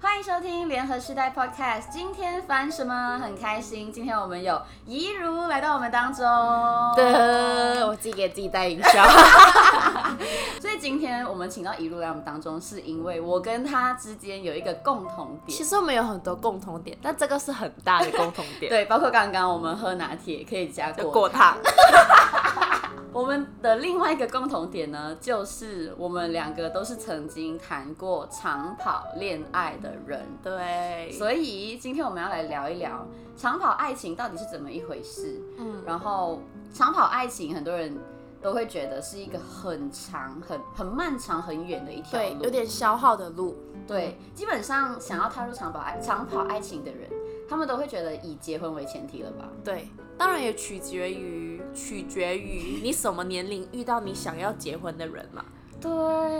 欢迎收听联合时代 Podcast。今天烦什么？很开心，今天我们有怡如来到我们当中。的，我自己给自己带营销。所以今天我们请到怡如来我们当中，是因为我跟他之间有一个共同点。其实我们有很多共同点，但这个是很大的共同点。对，包括刚刚我们喝拿铁可以加果果糖。我们的另外一个共同点呢，就是我们两个都是曾经谈过长跑恋爱的人。对，所以今天我们要来聊一聊长跑爱情到底是怎么一回事。嗯，然后长跑爱情，很多人都会觉得是一个很长、很很漫长、很远的一条路，对，有点消耗的路。对，基本上想要踏入长跑爱长跑爱情的人，他们都会觉得以结婚为前提了吧？对，当然也取决于取决于你什么年龄遇到你想要结婚的人嘛。对，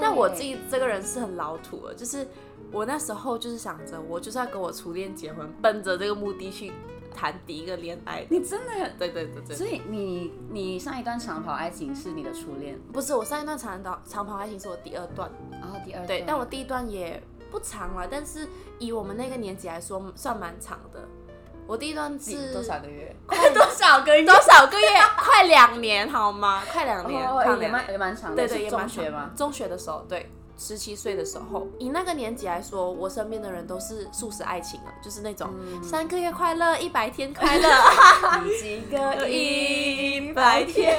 但我自己这个人是很老土的，就是我那时候就是想着，我就是要跟我初恋结婚，奔着这个目的去谈第一个恋爱。你真的？对对对对。所以你你上一段长跑爱情是你的初恋？不是，我上一段长跑长跑爱情是我第二段。然后第二段。对，但我第一段也。不长了，但是以我们那个年纪来说，算蛮长的。我第一段是多少个月？快多少个月？多少个月？快两年好吗？快两年，也蛮也蛮长的。对对，也蛮学吗？中学的时候，对，十七岁的时候，以那个年纪来说，我身边的人都是素食爱情了，就是那种三个月快乐，一百天快乐，几个一百天。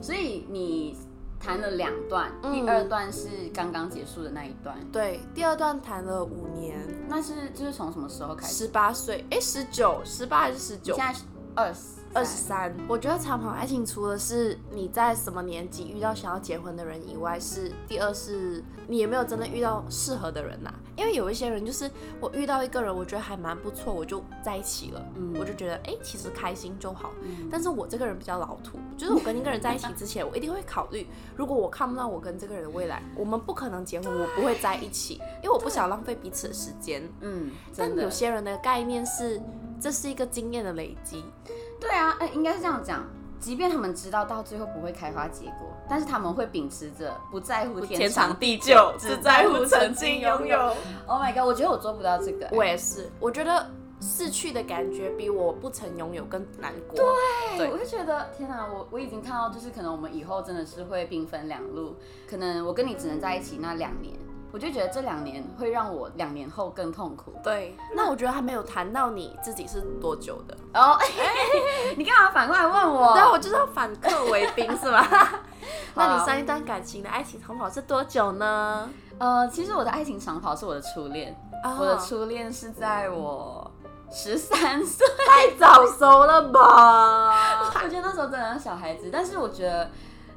所以你。谈了两段，第二段是刚刚结束的那一段。嗯、对，第二段谈了五年，那是就是从什么时候开始？十八岁，哎，十九，十八还是十九？现在是二十。二十三，我觉得长跑爱情除了是你在什么年纪遇到想要结婚的人以外，是第二是你有没有真的遇到适合的人呐、啊？因为有一些人就是我遇到一个人，我觉得还蛮不错，我就在一起了，嗯，我就觉得哎、欸，其实开心就好。嗯、但是我这个人比较老土，就是我跟一个人在一起之前，我一定会考虑，如果我看不到我跟这个人的未来，我们不可能结婚，我不会在一起，因为我不想浪费彼此的时间。嗯，但有些人的概念是，这是一个经验的累积。对啊，哎，应该是这样讲。即便他们知道到最后不会开花结果，但是他们会秉持着不在乎天长地久，只在乎曾经拥有。Oh my god，我觉得我做不到这个。我也是，我觉得逝去的感觉比我不曾拥有更难过。对，对我就觉得天哪，我我已经看到，就是可能我们以后真的是会兵分两路，可能我跟你只能在一起那两年。我就觉得这两年会让我两年后更痛苦。对，那我觉得还没有谈到你自己是多久的哦。欸、你干嘛反过来问我？对，我就是要反客为宾是吗？那你上一段感情的爱情长跑是多久呢？呃，其实我的爱情长跑是我的初恋，哦、我的初恋是在我十三岁，太早熟了吧？我觉得那时候真的像小孩子，但是我觉得。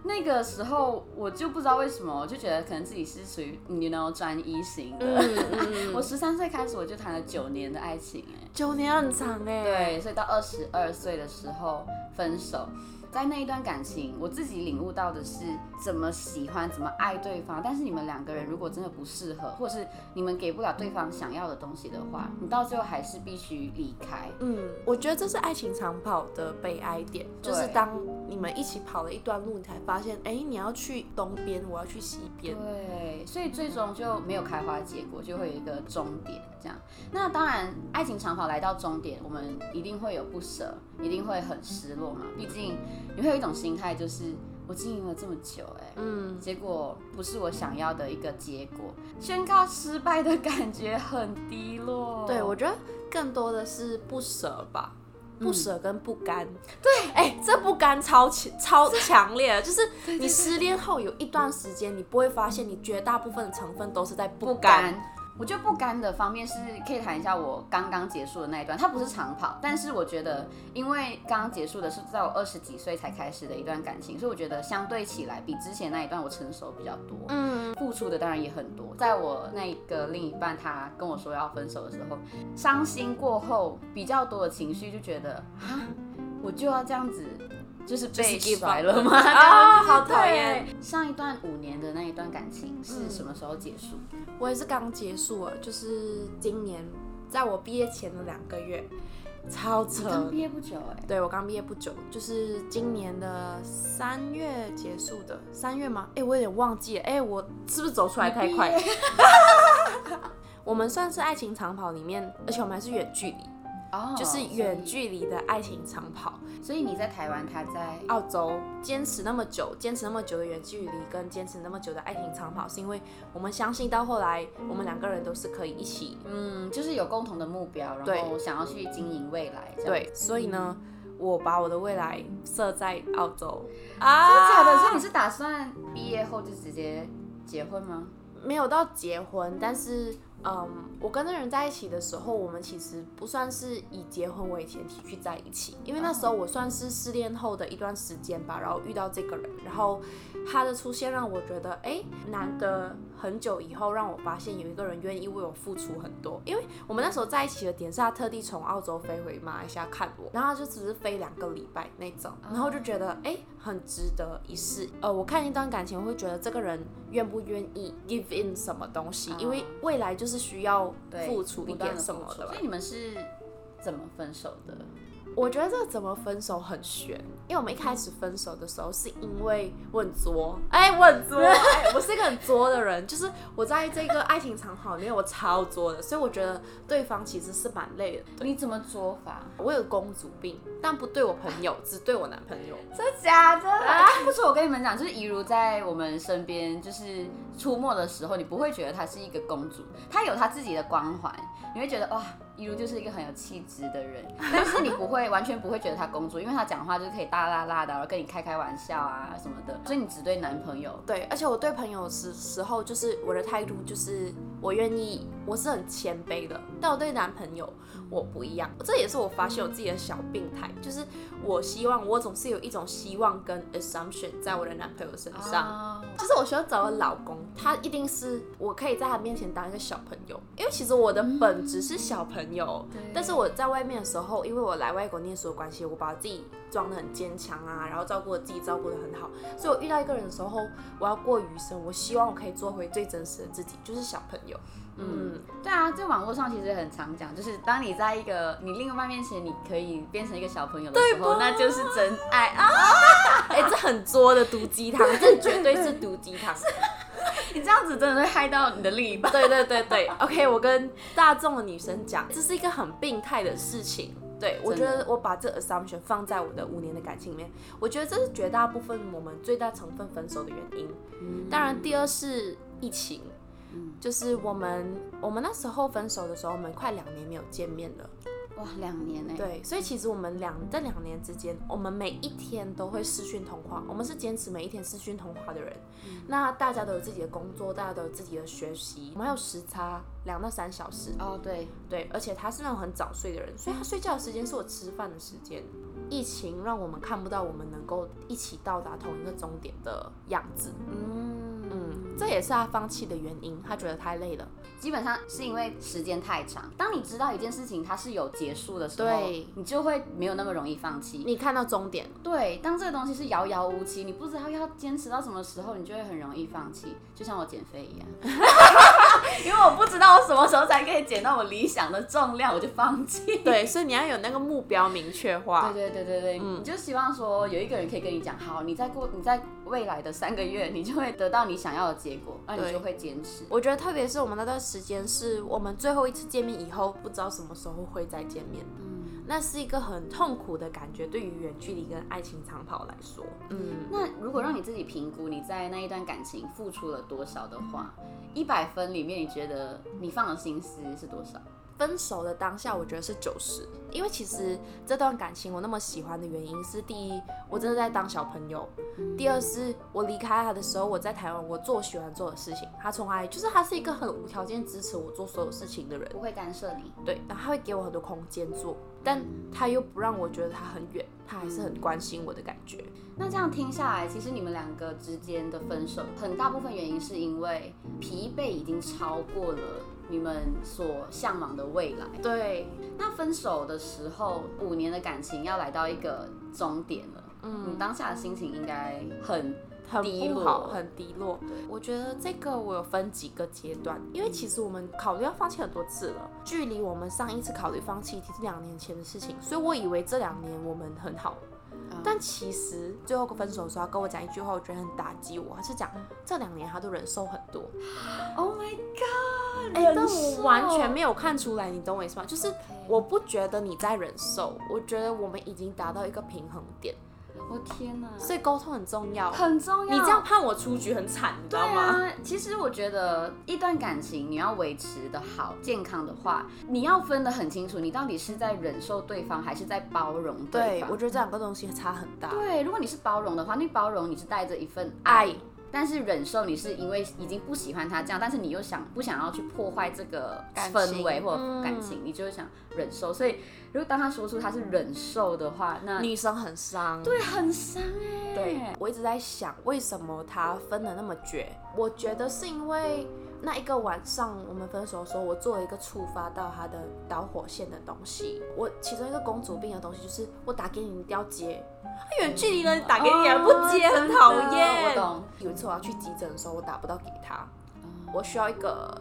那个时候我就不知道为什么，我就觉得可能自己是属于你 you know 专一型的。嗯嗯、我十三岁开始我就谈了九年的爱情，哎，九年很长哎。对，所以到二十二岁的时候分手。在那一段感情，我自己领悟到的是怎么喜欢、怎么爱对方。但是你们两个人如果真的不适合，或是你们给不了对方想要的东西的话，你到最后还是必须离开。嗯，我觉得这是爱情长跑的悲哀点，就是当你们一起跑了一段路，你才发现，哎，你要去东边，我要去西边。对，所以最终就没有开花结果，就会有一个终点。这样，那当然，爱情长跑来到终点，我们一定会有不舍，一定会很失落嘛，毕竟。你会有一种心态，就是我经营了这么久，欸，哎，嗯，结果不是我想要的一个结果，宣告失败的感觉很低落。对，我觉得更多的是不舍吧，不舍跟不甘。嗯、对，哎、欸，这不甘超强超强烈，就是你失恋后有一段时间，你不会发现你绝大部分的成分都是在不甘。我觉得不甘的方面是可以谈一下我刚刚结束的那一段，它不是长跑，但是我觉得因为刚刚结束的是在我二十几岁才开始的一段感情，所以我觉得相对起来比之前那一段我成熟比较多，嗯，付出的当然也很多。在我那个另一半他跟我说要分手的时候，伤心过后比较多的情绪就觉得啊，我就要这样子。就是被甩了吗？啊、哦，好讨厌！上一段五年的那一段感情是什么时候结束？我也是刚结束了，就是今年，在我毕业前的两个月，超扯。刚毕业不久哎、欸。对，我刚毕业不久，就是今年的三月结束的。三月吗？哎、欸，我有点忘记了。哎、欸，我是不是走出来太快？我们算是爱情长跑里面，而且我们还是远距离，哦，oh, 就是远距离的爱情长跑。所以你在台湾，他在澳洲，坚持那么久，坚持那么久的远距离，跟坚持那么久的爱情长跑，是因为我们相信到后来，我们两个人都是可以一起，嗯，就是有共同的目标，然后想要去经营未来。对，所以呢，我把我的未来设在澳洲。啊，真的假的？所以你是打算毕业后就直接结婚吗？没有到结婚，但是。嗯，我跟那人在一起的时候，我们其实不算是以结婚为前提去在一起，因为那时候我算是失恋后的一段时间吧，然后遇到这个人，然后他的出现让我觉得，哎，难得很久以后让我发现有一个人愿意为我付出很多，因为我们那时候在一起的点是他特地从澳洲飞回马来西亚看我，然后他就只是飞两个礼拜那种，然后就觉得，哎，很值得一试。呃，我看一段感情，我会觉得这个人愿不愿意 give in 什么东西，因为未来就是。是需要付出一点什么的，所以你们是怎么分手的？我觉得这怎么分手很悬，因为我们一开始分手的时候是因为我很作，哎、欸，我很作，哎、欸，我是一个很作的人，就是我在这个爱情长跑里面我超作的，所以我觉得对方其实是蛮累的。你怎么作法？我有公主病，但不对我朋友，只对我男朋友。真的假的？啊、不是，我跟你们讲，就是怡如在我们身边就是出没的时候，你不会觉得她是一个公主，她有她自己的光环，你会觉得哇。一如就是一个很有气质的人，但是你不会 完全不会觉得他工作，因为他讲话就可以大大大的，然后跟你开开玩笑啊什么的，所以你只对男朋友。对，而且我对朋友时时候就是我的态度就是我愿意，我是很谦卑的，但我对男朋友我不一样，这也是我发现我自己的小病态，就是我希望我总是有一种希望跟 assumption 在我的男朋友身上，oh. 就是我需要找个老公，他一定是我可以在他面前当一个小朋友，因为其实我的本质是小朋友。但是我在外面的时候，因为我来外国念书的关系，我把自己装得很坚强啊，然后照顾我自己，照顾得很好。所以我遇到一个人的时候，我要过余生，我希望我可以做回最真实的自己，就是小朋友。嗯，对啊，在网络上其实很常讲，就是当你在一个你另一半面前，你可以变成一个小朋友的时候，那就是真爱啊！哎、欸，这很作的毒鸡汤，这绝对是毒鸡汤。你这样子真的会害到你的另一半。对对对对，OK，我跟大众的女生讲，这是一个很病态的事情。对，我觉得我把这 assumption 放在我的五年的感情里面，我觉得这是绝大部分我们最大成分分手的原因。当然，第二是疫情，就是我们我们那时候分手的时候，我们快两年没有见面了。哇，两年呢？对，所以其实我们两这两年之间，我们每一天都会视讯通话，我们是坚持每一天视讯通话的人。嗯、那大家都有自己的工作，大家都有自己的学习，我们还有时差两到三小时。哦，对对，而且他是那种很早睡的人，所以他睡觉的时间是我吃饭的时间。疫情让我们看不到我们能够一起到达同一个终点的样子。嗯嗯，这也是他放弃的原因，他觉得太累了。基本上是因为时间太长。当你知道一件事情它是有结束的时候，对，你就会没有那么容易放弃。你看到终点，对。当这个东西是遥遥无期，你不知道要坚持到什么时候，你就会很容易放弃。就像我减肥一样，因为我不知道我什么时候才可以减到我理想的重量，我就放弃。对，所以你要有那个目标明确化。对对对对对，嗯，你就希望说有一个人可以跟你讲，好，你在过，你在未来的三个月，你就会得到你想要的结果，那你就会坚持。我觉得特别是我们那段时间是我们最后一次见面以后，不知道什么时候会再见面。嗯，那是一个很痛苦的感觉，对于远距离跟爱情长跑来说。嗯，那如果让你自己评估你在那一段感情付出了多少的话，一百分里面你觉得你放的心思是多少？分手的当下，我觉得是九十，因为其实这段感情我那么喜欢的原因是：第一，我真的在当小朋友；第二，是我离开他的时候，我在台湾，我做喜欢做的事情，他从来就是他是一个很无条件支持我做所有事情的人，不会干涉你，对，然后他会给我很多空间做，但他又不让我觉得他很远，他还是很关心我的感觉。那这样听下来，其实你们两个之间的分手，很大部分原因是因为疲惫已经超过了。你们所向往的未来，对。那分手的时候，五年的感情要来到一个终点了，嗯，你当下的心情应该很很低落，很不好，很低落。对，我觉得这个我有分几个阶段，因为其实我们考虑要放弃很多次了，距离我们上一次考虑放弃，其实两年前的事情，所以我以为这两年我们很好。但其实最后分手的时候，他跟我讲一句话，我觉得很打击我。他是讲这两年他都忍受很多。Oh my god！哎、欸，但我完全没有看出来，你懂我意思吗？就是我不觉得你在忍受，我觉得我们已经达到一个平衡点。我天哪！所以沟通很重要，很重要。你这样判我出局很惨，你知道吗？啊、其实我觉得一段感情你要维持的好、健康的话，你要分得很清楚，你到底是在忍受对方，还是在包容对方？对，我觉得这两个东西差很大。对，如果你是包容的话，那包容你是带着一份爱。爱但是忍受你是因为已经不喜欢他这样，但是你又想不想要去破坏这个氛围或感情，你就会想忍受。所以如果当他说出他是忍受的话，那女生很伤，对，很伤哎。对，我一直在想为什么他分的那么绝？我觉得是因为那一个晚上我们分手的时候，我做了一个触发到他的导火线的东西。我其中一个公主病的东西就是我打给你，你一定要接。远距离的，打给你还不接，很讨厌。我懂。有一次我要去急诊的时候，我打不到给他，我需要一个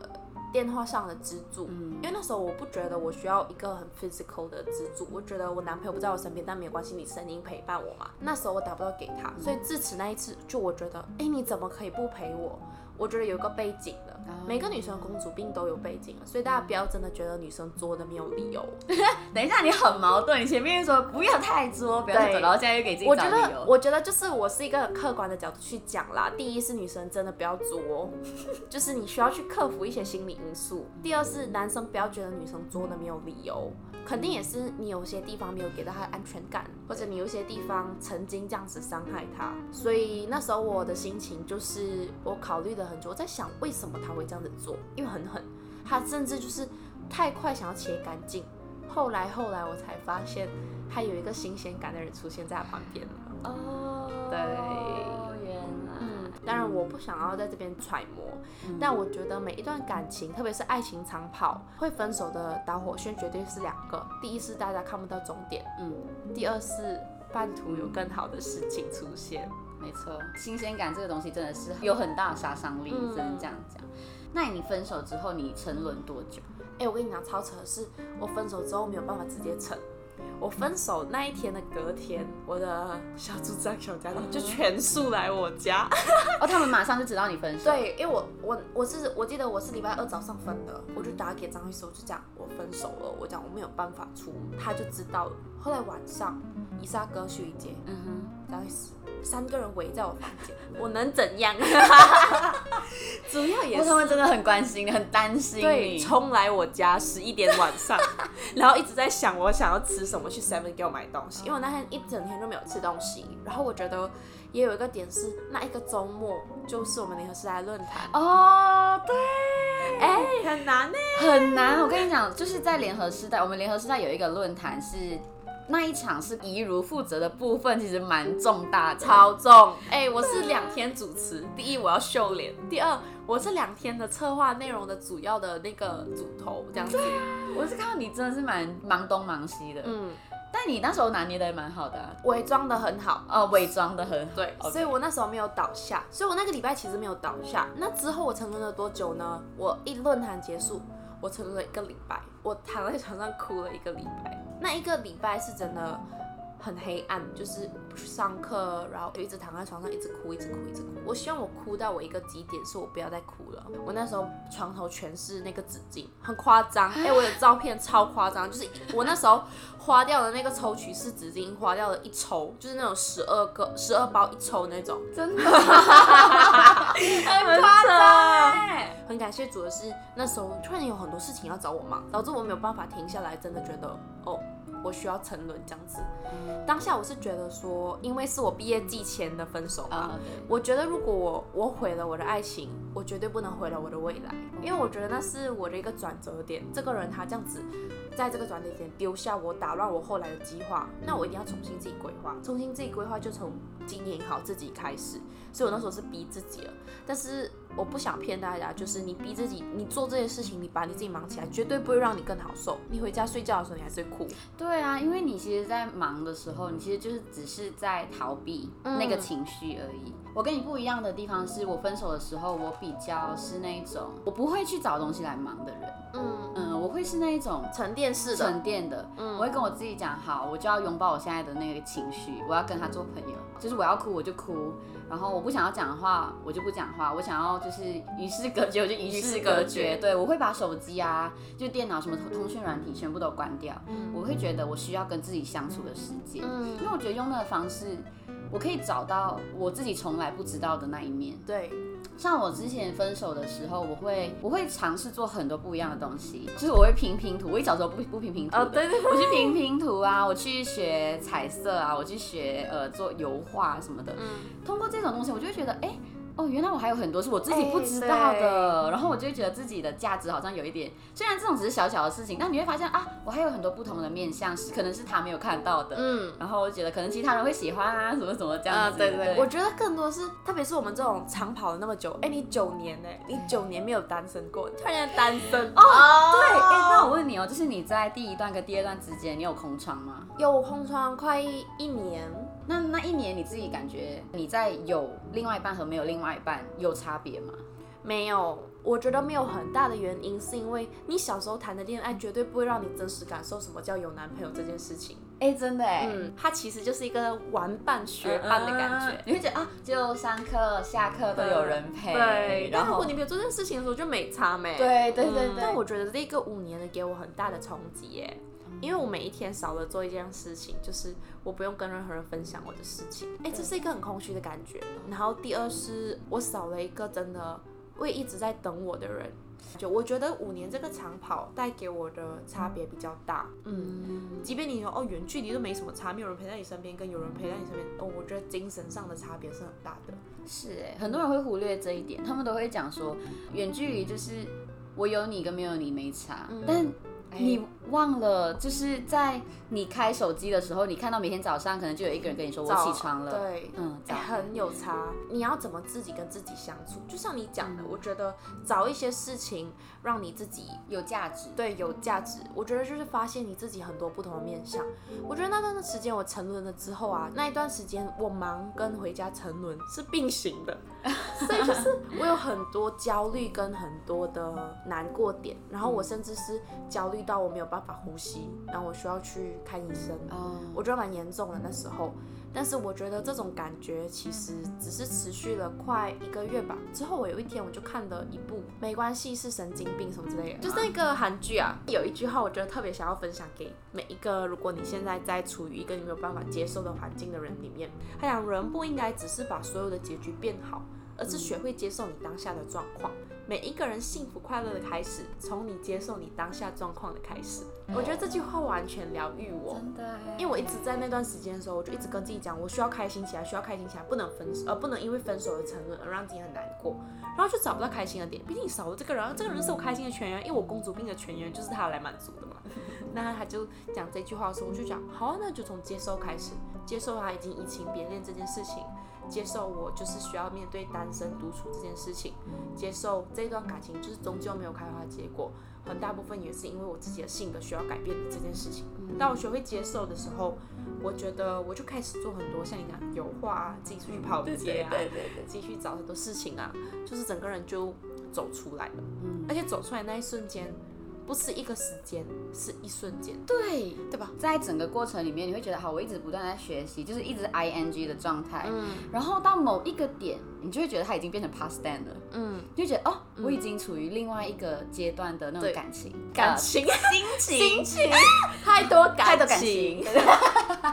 电话上的支柱，因为那时候我不觉得我需要一个很 physical 的支柱，我觉得我男朋友不在我身边，但没有关系，你声音陪伴我嘛。那时候我打不到给他，所以自此那一次，就我觉得，哎，你怎么可以不陪我？我觉得有个背景的，每个女生公主病都有背景，所以大家不要真的觉得女生作的没有理由。等一下，你很矛盾，你前面说不要太作，不要太作，然后现在又给自己。我觉得，我觉得就是我是一个很客观的角度去讲啦。第一是女生真的不要作，就是你需要去克服一些心理因素。第二是男生不要觉得女生作的没有理由，肯定也是你有些地方没有给到他安全感，或者你有些地方曾经这样子伤害他。所以那时候我的心情就是我考虑了。很久，我在想为什么他会这样子做，因为很狠，他甚至就是太快想要切干净。后来后来我才发现，还有一个新鲜感的人出现在他旁边了。哦，对，当然我不想要在这边揣摩，嗯、但我觉得每一段感情，特别是爱情长跑，会分手的导火线绝对是两个。第一是大家看不到终点，嗯，第二是半途有更好的事情出现。没错，新鲜感这个东西真的是有很大的杀伤力，只能这样讲。那你分手之后，你沉沦多久？哎，我跟你讲，超扯的是，我分手之后没有办法直接沉。我分手那一天的隔天，我的小组长、小家长就全数来我家。哦，他们马上就知道你分手。对，因为我我我是我记得我是礼拜二早上分的，我就打给张律师，我就讲我分手了，我讲我没有办法出，他就知道了。后来晚上，伊莎哥去一杰，嗯哼，张律师。三个人围在我房间，我能怎样？主要也是他们真的很关心你，很担心你。对，冲来我家十一点晚上，然后一直在想我想要吃什么，去 Seven 给我买东西。因为我那天一整天都没有吃东西。然后我觉得也有一个点是，那一个周末就是我们联合时代论坛哦，对，哎、欸，很难呢，很难。我跟你讲，就是在联合时代，我们联合时代有一个论坛是。那一场是怡如负责的部分，其实蛮重大的，超重。哎、欸，我是两天主持，第一我要秀脸，第二我是两天的策划内容的主要的那个主头，这样子。我是看到你真的是蛮忙东忙西的，嗯。但你那时候拿捏的也蛮好的、啊，伪装的很好，哦，伪装的很好，对。Okay. 所以我那时候没有倒下，所以我那个礼拜其实没有倒下。那之后我沉沦了多久呢？我一论坛结束。我沉了一个礼拜，我躺在床上哭了一个礼拜。那一个礼拜是真的很黑暗，就是不去上课，然后就一直躺在床上，一直哭，一直哭，一直哭。我希望我哭到我一个极点，是我不要再哭了。我那时候床头全是那个纸巾，很夸张。哎、欸，我的照片超夸张，就是我那时候花掉的那个抽取式纸巾，花掉了一抽，就是那种十二个、十二包一抽那种，真的，很夸张。很感谢主的是，那时候突然有很多事情要找我忙，导致我没有办法停下来，真的觉得哦，我需要沉沦这样子。当下我是觉得说，因为是我毕业季前的分手嘛，我觉得如果我我毁了我的爱情，我绝对不能毁了我的未来，因为我觉得那是我的一个转折点。这个人他这样子，在这个转折点丢下我，打乱我后来的计划，那我一定要重新自己规划，重新自己规划就从经营好自己开始。所以我那时候是逼自己了，但是。我不想骗大家，就是你逼自己，你做这些事情，你把你自己忙起来，绝对不会让你更好受。你回家睡觉的时候，你还是会哭。对啊，因为你其实，在忙的时候，你其实就是只是在逃避那个情绪而已。嗯。我跟你不一样的地方是，我分手的时候，我比较是那种我不会去找东西来忙的人。嗯嗯，我会。是那一种沉淀式的，沉淀的。嗯，我会跟我自己讲，好，我就要拥抱我现在的那个情绪，我要跟他做朋友，就是我要哭我就哭，然后我不想要讲话我就不讲话，我想要就是与世隔绝我就与世隔绝。对，我会把手机啊，就电脑什么通讯软体全部都关掉。嗯，我会觉得我需要跟自己相处的时间。嗯，因为我觉得用那个方式，我可以找到我自己从来不知道的那一面。对。像我之前分手的时候，我会我会尝试做很多不一样的东西，就是我会拼拼图。我一小时候不不拼拼图哦，对对，我去拼拼图啊，我去学彩色啊，我去学呃做油画什么的。嗯，通过这种东西，我就会觉得，哎。哦，原来我还有很多是我自己不知道的，欸、然后我就会觉得自己的价值好像有一点，虽然这种只是小小的事情，但你会发现啊，我还有很多不同的面向，是可能是他没有看到的，嗯，然后我觉得可能其他人会喜欢啊，什么什么这样子，啊、对，对对，我觉得更多是，特别是我们这种长跑了那么久，哎，你九年呢，你九年没有单身过，突然间单身哦，对，哎，那我问你哦，就是你在第一段跟第二段之间，你有空窗吗？有空窗快一年。那那一年你自己感觉你在有另外一半和没有另外一半有差别吗？没有，我觉得没有很大的原因是因为你小时候谈的恋爱绝对不会让你真实感受什么叫有男朋友这件事情。哎、欸，真的哎，嗯，它其实就是一个玩伴学伴的感觉，你会觉得啊，就上课下课都有人陪。对，然后但如果你没有做这件事情的时候就没差没。对对对对。但我觉得这个五年的，给我很大的冲击耶。因为我每一天少了做一件事情，就是我不用跟任何人分享我的事情，哎，这是一个很空虚的感觉。然后第二是我少了一个真的会一直在等我的人，就我觉得五年这个长跑带给我的差别比较大。嗯，即便你说哦远距离都没什么差，没有人陪在你身边，跟有人陪在你身边，哦，我觉得精神上的差别是很大的。是哎，很多人会忽略这一点，他们都会讲说远距离就是我有你跟没有你没差，嗯、但。你忘了，就是在你开手机的时候，你看到每天早上可能就有一个人跟你说我起床了，对，嗯，欸、很有差。你要怎么自己跟自己相处？就像你讲的，我觉得找一些事情让你自己有价值，对，有价值。我觉得就是发现你自己很多不同的面向。我觉得那段时间我沉沦了之后啊，那一段时间我忙跟回家沉沦是并行的，所以就是我有很多焦虑跟很多的难过点，然后我甚至是焦虑。到我没有办法呼吸，然后我需要去看医生。嗯，我觉得蛮严重的那时候。但是我觉得这种感觉其实只是持续了快一个月吧。之后我有一天我就看了一部《没关系是神经病》什么之类的，就是那个韩剧啊。有一句话我觉得特别想要分享给每一个，如果你现在在处于一个你没有办法接受的环境的人里面，他讲人不应该只是把所有的结局变好，而是学会接受你当下的状况。每一个人幸福快乐的开始，从你接受你当下状况的开始。我觉得这句话完全疗愈我，真的。因为我一直在那段时间的时候，我就一直跟自己讲，我需要开心起来，需要开心起来，不能分手，呃，不能因为分手而沉沦，而让自己很难过，然后就找不到开心的点。毕竟少了这个人，这个人是我开心的泉源，因为我公主病的泉源就是他来满足的嘛。那他就讲这句话的时候，我就讲，好啊，那就从接受开始，接受他已经移情别恋这件事情。接受我就是需要面对单身独处这件事情，接受这段感情就是终究没有开花结果，很大部分也是因为我自己的性格需要改变的这件事情。当我学会接受的时候，我觉得我就开始做很多像你讲油画啊，自己出去跑街啊，对对对，继续找很多事情啊，就是整个人就走出来了。嗯，而且走出来那一瞬间。不是一个时间，是一瞬间，对。对吧？在整个过程里面，你会觉得好，我一直不断在学习，就是一直 ing 的状态。嗯，然后到某一个点，你就会觉得它已经变成 past tense 了。嗯，就觉得哦，我已经处于另外一个阶段的那种感情、感情、心情、心情，太 多太多感情。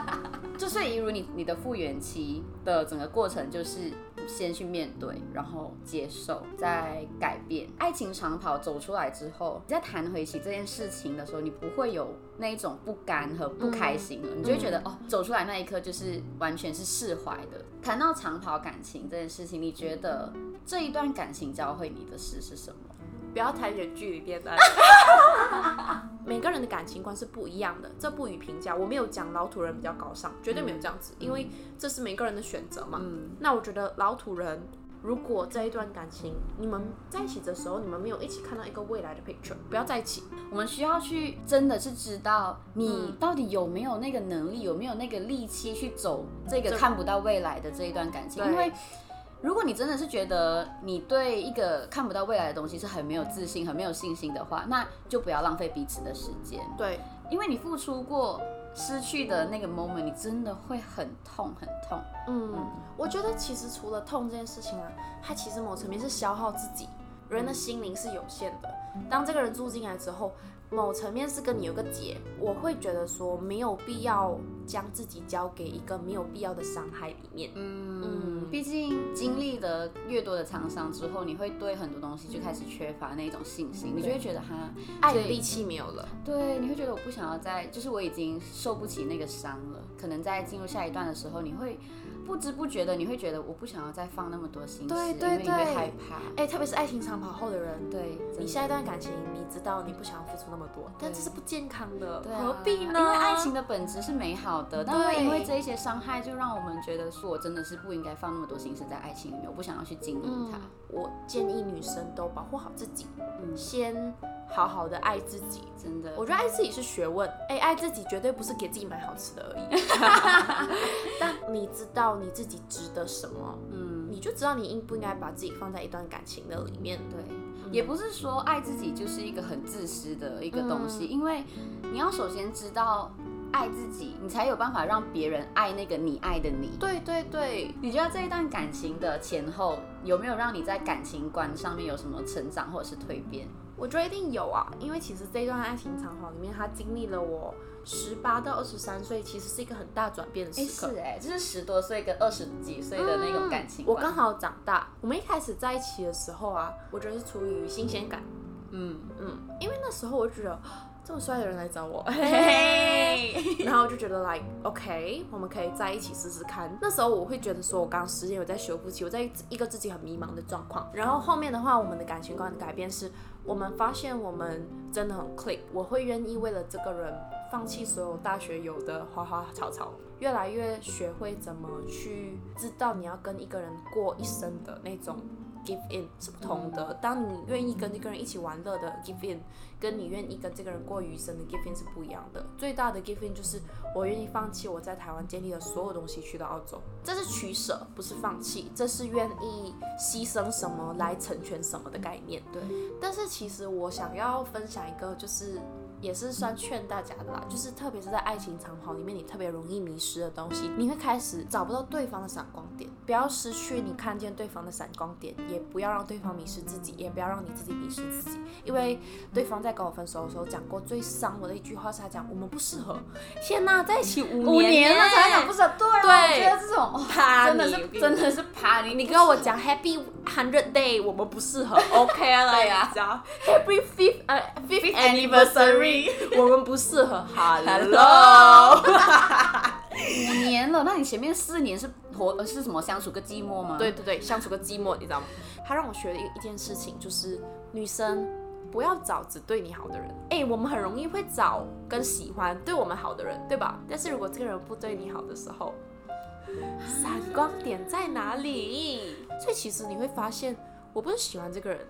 就是，一，如你你的复原期的整个过程，就是先去面对，然后接受，再改变。爱情长跑走出来之后，你在谈回起这件事情的时候，你不会有那一种不甘和不开心了，嗯、你就会觉得、嗯、哦，走出来那一刻就是完全是释怀的。谈到长跑感情这件事情，你觉得这一段感情教会你的事是什么？不要谈远距离恋爱。每个人的感情观是不一样的，这不予评价。我没有讲老土人比较高尚，绝对没有这样子，因为这是每个人的选择嘛。嗯，那我觉得老土人，如果这一段感情你们在一起的时候，你们没有一起看到一个未来的 picture，不要在一起。我们需要去真的是知道你到底有没有那个能力，有没有那个力气去走这个看不到未来的这一段感情，因为。如果你真的是觉得你对一个看不到未来的东西是很没有自信、很没有信心的话，那就不要浪费彼此的时间。对，因为你付出过失去的那个 moment，你真的会很痛很痛。嗯，嗯，我觉得其实除了痛这件事情啊，它其实某层面是消耗自己。人的心灵是有限的，当这个人住进来之后。某层面是跟你有个结，我会觉得说没有必要将自己交给一个没有必要的伤害里面。嗯嗯，毕竟经历了越多的沧桑之后，你会对很多东西就开始缺乏那种信心，你就会觉得哈，爱的力气没有了。对，你会觉得我不想要再，就是我已经受不起那个伤了。可能在进入下一段的时候，你会。不知不觉的，你会觉得我不想要再放那么多心思，对对对，因为你会害怕。哎、欸，特别是爱情长跑后的人，对你下一段感情，你知道你不想要付出那么多，但这是不健康的，对何必呢？因为爱情的本质是美好的，但会因为这一些伤害，就让我们觉得说，我真的是不应该放那么多心思在爱情里面，我不想要去经营它。嗯、我建议女生都保护好自己，嗯，先。好好的爱自己，真的，我觉得爱自己是学问。哎、欸，爱自己绝对不是给自己买好吃的而已。但你知道你自己值得什么，嗯，你就知道你应不应该把自己放在一段感情的里面。对，嗯、也不是说爱自己就是一个很自私的一个东西，嗯、因为你要首先知道爱自己，你才有办法让别人爱那个你爱的你。对对对，你觉得这一段感情的前后有没有让你在感情观上面有什么成长或者是蜕变？我觉得一定有啊，因为其实这一段爱情长跑里面，他经历了我十八到二十三岁，其实是一个很大转变的时刻。是哎，就是十多岁跟二十几岁的那种感情、嗯。我刚好长大，我们一开始在一起的时候啊，我觉得是出于新鲜感。嗯嗯，因为那时候我就觉得。这么帅的人来找我，嘿 嘿，然后我就觉得 like OK，我们可以在一起试试看。那时候我会觉得说，我刚刚时间有在修复期，我在一个自己很迷茫的状况。然后后面的话，我们的感情观的改变是，我们发现我们真的很 click，我会愿意为了这个人放弃所有大学有的花花草草，越来越学会怎么去知道你要跟一个人过一生的那种。Give in 是不同的。当你愿意跟这个人一起玩乐的 Give in，跟你愿意跟这个人过余生的 Give in 是不一样的。最大的 Give in 就是我愿意放弃我在台湾建立的所有东西去到澳洲，这是取舍，不是放弃，这是愿意牺牲什么来成全什么的概念。对。但是其实我想要分享一个，就是。也是算劝大家的啦，就是特别是在爱情长跑里面，你特别容易迷失的东西，你会开始找不到对方的闪光点。不要失去你看见对方的闪光点，也不要让对方迷失自己，也不要让你自己迷失自己。因为对方在跟我分手的时候讲过最伤我的一句话，是他讲我们不适合。天哪，在一起五年，了才讲不适合。对啊，对，我觉得这种怕 真的是真的是怕你。你跟我讲 Happy Hundred Day，我们不适合。OK 了，对呀 Every Fifth 呃 Fifth Anniversary。我们不适合。Hello，五年了，那你前面四年是活是什么？相处个寂寞吗？对对对，相处个寂寞，你知道吗？他让我学了一一件事情，就是女生不要找只对你好的人。哎、欸，我们很容易会找跟喜欢对我们好的人，对吧？但是如果这个人不对你好的时候，闪光点在哪里？所以其实你会发现，我不是喜欢这个人。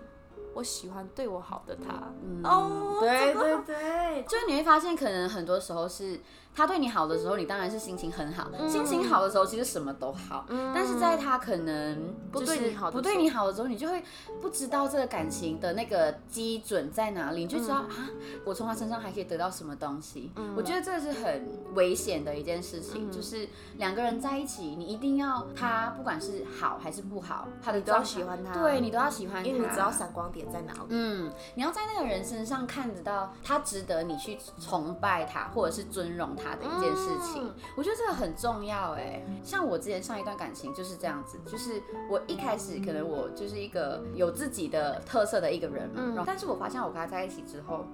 我喜欢对我好的他，嗯、哦，对对对，就是你会发现，可能很多时候是。他对你好的时候，你当然是心情很好。嗯、心情好的时候，其实什么都好。嗯、但是在他可能不对你好，不对你好的时候，你就会不知道这个感情的那个基准在哪里，你就知道、嗯、啊，我从他身上还可以得到什么东西。嗯、我觉得这是很危险的一件事情，嗯、就是两个人在一起，你一定要他不管是好还是不好，他的都要喜欢他，对你都要喜欢他，因为你知道闪光点在哪里。嗯，你要在那个人身上看得到他值得你去崇拜他，或者是尊荣他。他的一件事情，嗯、我觉得这个很重要哎。像我之前上一段感情就是这样子，就是我一开始可能我就是一个有自己的特色的一个人嘛，嗯、但是我发现我跟他在一起之后，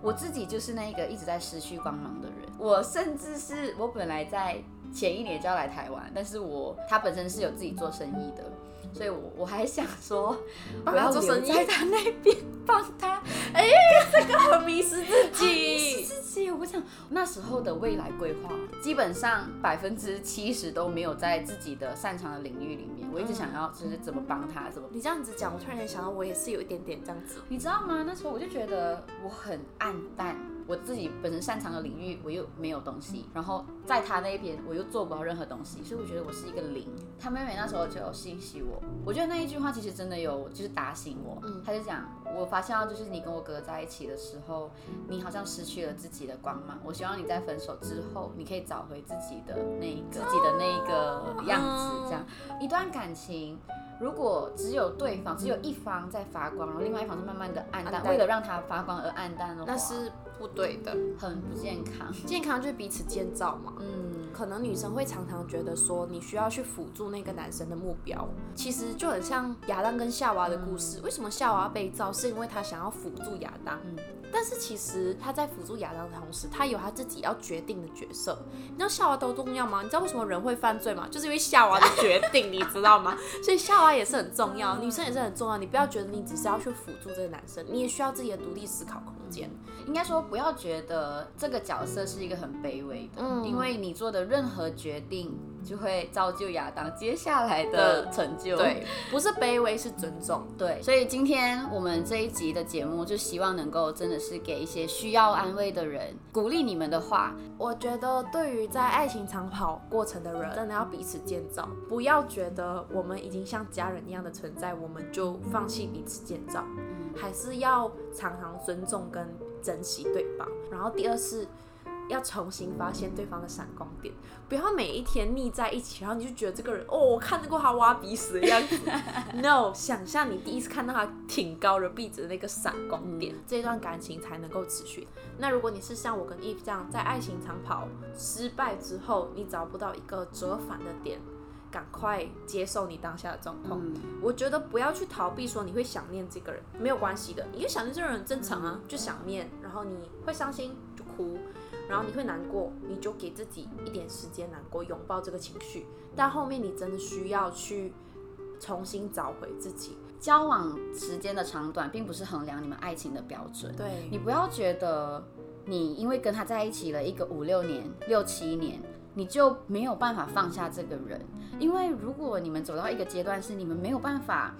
我自己就是那个一直在失去光芒的人。我甚至是我本来在前一年就要来台湾，但是我他本身是有自己做生意的。所以我，我我还想说，我要留在他那边帮他。哎、欸，这个很迷失自己，迷失自己。我想那时候的未来规划，基本上百分之七十都没有在自己的擅长的领域里面。我一直想要就是怎么帮他，怎么。你这样子讲，我突然间想到，我也是有一点点这样子，你知道吗？那时候我就觉得我很暗淡。我自己本身擅长的领域，我又没有东西，然后在他那边我又做不到任何东西，所以我觉得我是一个零。他妹妹那时候就有信息我，我觉得那一句话其实真的有就是打醒我。嗯，他就讲，我发现到就是你跟我哥在一起的时候，你好像失去了自己的光芒。我希望你在分手之后，你可以找回自己的那一个自己的那一个样子。这样一段感情，如果只有对方只有一方在发光，然后另外一方是慢慢的暗淡，为了让他发光而暗淡的话，那是。不对的，很不健康。健康就是彼此建造嘛。嗯，可能女生会常常觉得说，你需要去辅助那个男生的目标，其实就很像亚当跟夏娃的故事。为什么夏娃被造？是因为他想要辅助亚当。嗯，但是其实他在辅助亚当的同时，他有他自己要决定的角色。你知道夏娃多重要吗？你知道为什么人会犯罪吗？就是因为夏娃的决定，你知道吗？所以夏娃也是很重要，女生也是很重要。你不要觉得你只是要去辅助这个男生，你也需要自己的独立思考空间。应该说。不要觉得这个角色是一个很卑微的，嗯，因为你做的任何决定就会造就亚当接下来的成就。对，不是卑微，是尊重。对，所以今天我们这一集的节目就希望能够真的是给一些需要安慰的人，鼓励你们的话。我觉得对于在爱情长跑过程的人，真的要彼此建造，不要觉得我们已经像家人一样的存在，我们就放弃彼此建造，还是要常常尊重跟。珍惜对方，然后第二是要重新发现对方的闪光点，不要每一天腻在一起，然后你就觉得这个人哦，我看过他挖鼻屎的样子。No，想象你第一次看到他挺高的鼻子的那个闪光点，嗯，这段感情才能够持续。那如果你是像我跟 Eve 这样，在爱情长跑失败之后，你找不到一个折返的点。赶快接受你当下的状况。嗯，我觉得不要去逃避，说你会想念这个人，没有关系的。你会想念这个人很正常啊，就想念，然后你会伤心就哭，然后你会难过，你就给自己一点时间难过，拥抱这个情绪。但后面你真的需要去重新找回自己。交往时间的长短并不是衡量你们爱情的标准。对，你不要觉得你因为跟他在一起了一个五六年、六七年。你就没有办法放下这个人，因为如果你们走到一个阶段是你们没有办法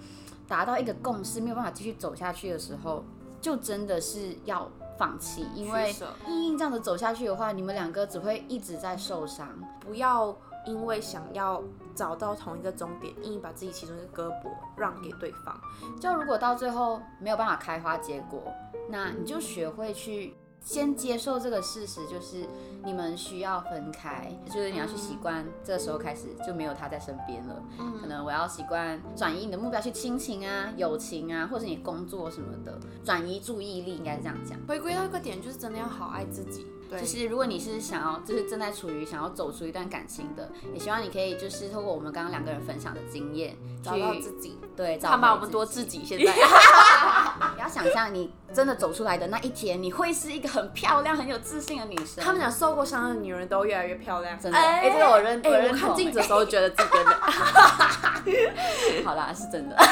达到一个共识，没有办法继续走下去的时候，就真的是要放弃，因为硬硬这样子走下去的话，你们两个只会一直在受伤。不要因为想要找到同一个终点，硬把自己其中一个胳膊让给对方。就如果到最后没有办法开花结果，那你就学会去。先接受这个事实，就是你们需要分开，就是你要去习惯，这个时候开始就没有他在身边了。嗯，可能我要习惯转移你的目标去亲情啊、友情啊，或者你工作什么的，转移注意力，应该是这样讲。回归到一个点，就是真的要好爱自己。对，就是如果你是想要，就是正在处于想要走出一段感情的，也希望你可以就是透过我们刚刚两个人分享的经验，找到自己。对，他把我们多自己现在。你要想象你真的走出来的那一天，你会是一个很漂亮、很有自信的女生。他们讲受过伤的女人都越来越漂亮，真的。哎、欸欸，这个我认，欸、我认同。看镜子的时候觉得自己真的。好啦，是真的。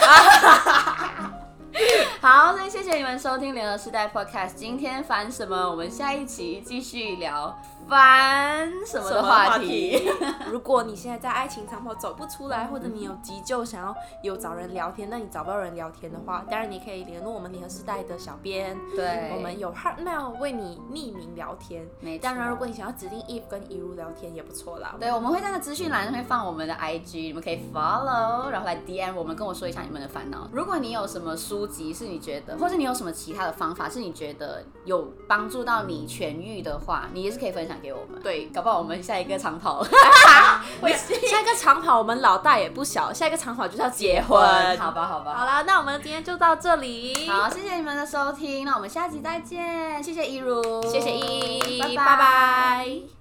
好，那谢谢你们收听联合时代 Podcast。今天烦什么？我们下一期继续聊。烦什么的话题？如果你现在在爱情长跑走不出来，或者你有急救想要有找人聊天，那你找不到人聊天的话，当然你可以联络我们联合时代的小编，对，我们有 Heartmail 为你匿名聊天。没错。当然，如果你想要指定 Eve 跟一如聊天也不错啦。对，我们会在那资讯栏上面放我们的 IG，你们可以 follow，然后来 DM 我们，跟我说一下你们的烦恼。如果你有什么书籍是你觉得，或者你有什么其他的方法是你觉得有帮助到你痊愈的话，你也是可以分享给我们。对，搞不好我们下一个长跑，下一个长跑我们老大也不小，下一个长跑就是要结婚，好吧，好吧。好了，那我们今天就到这里，好，谢谢你们的收听，那我们下集再见，谢谢一如，谢谢一，拜拜。拜拜。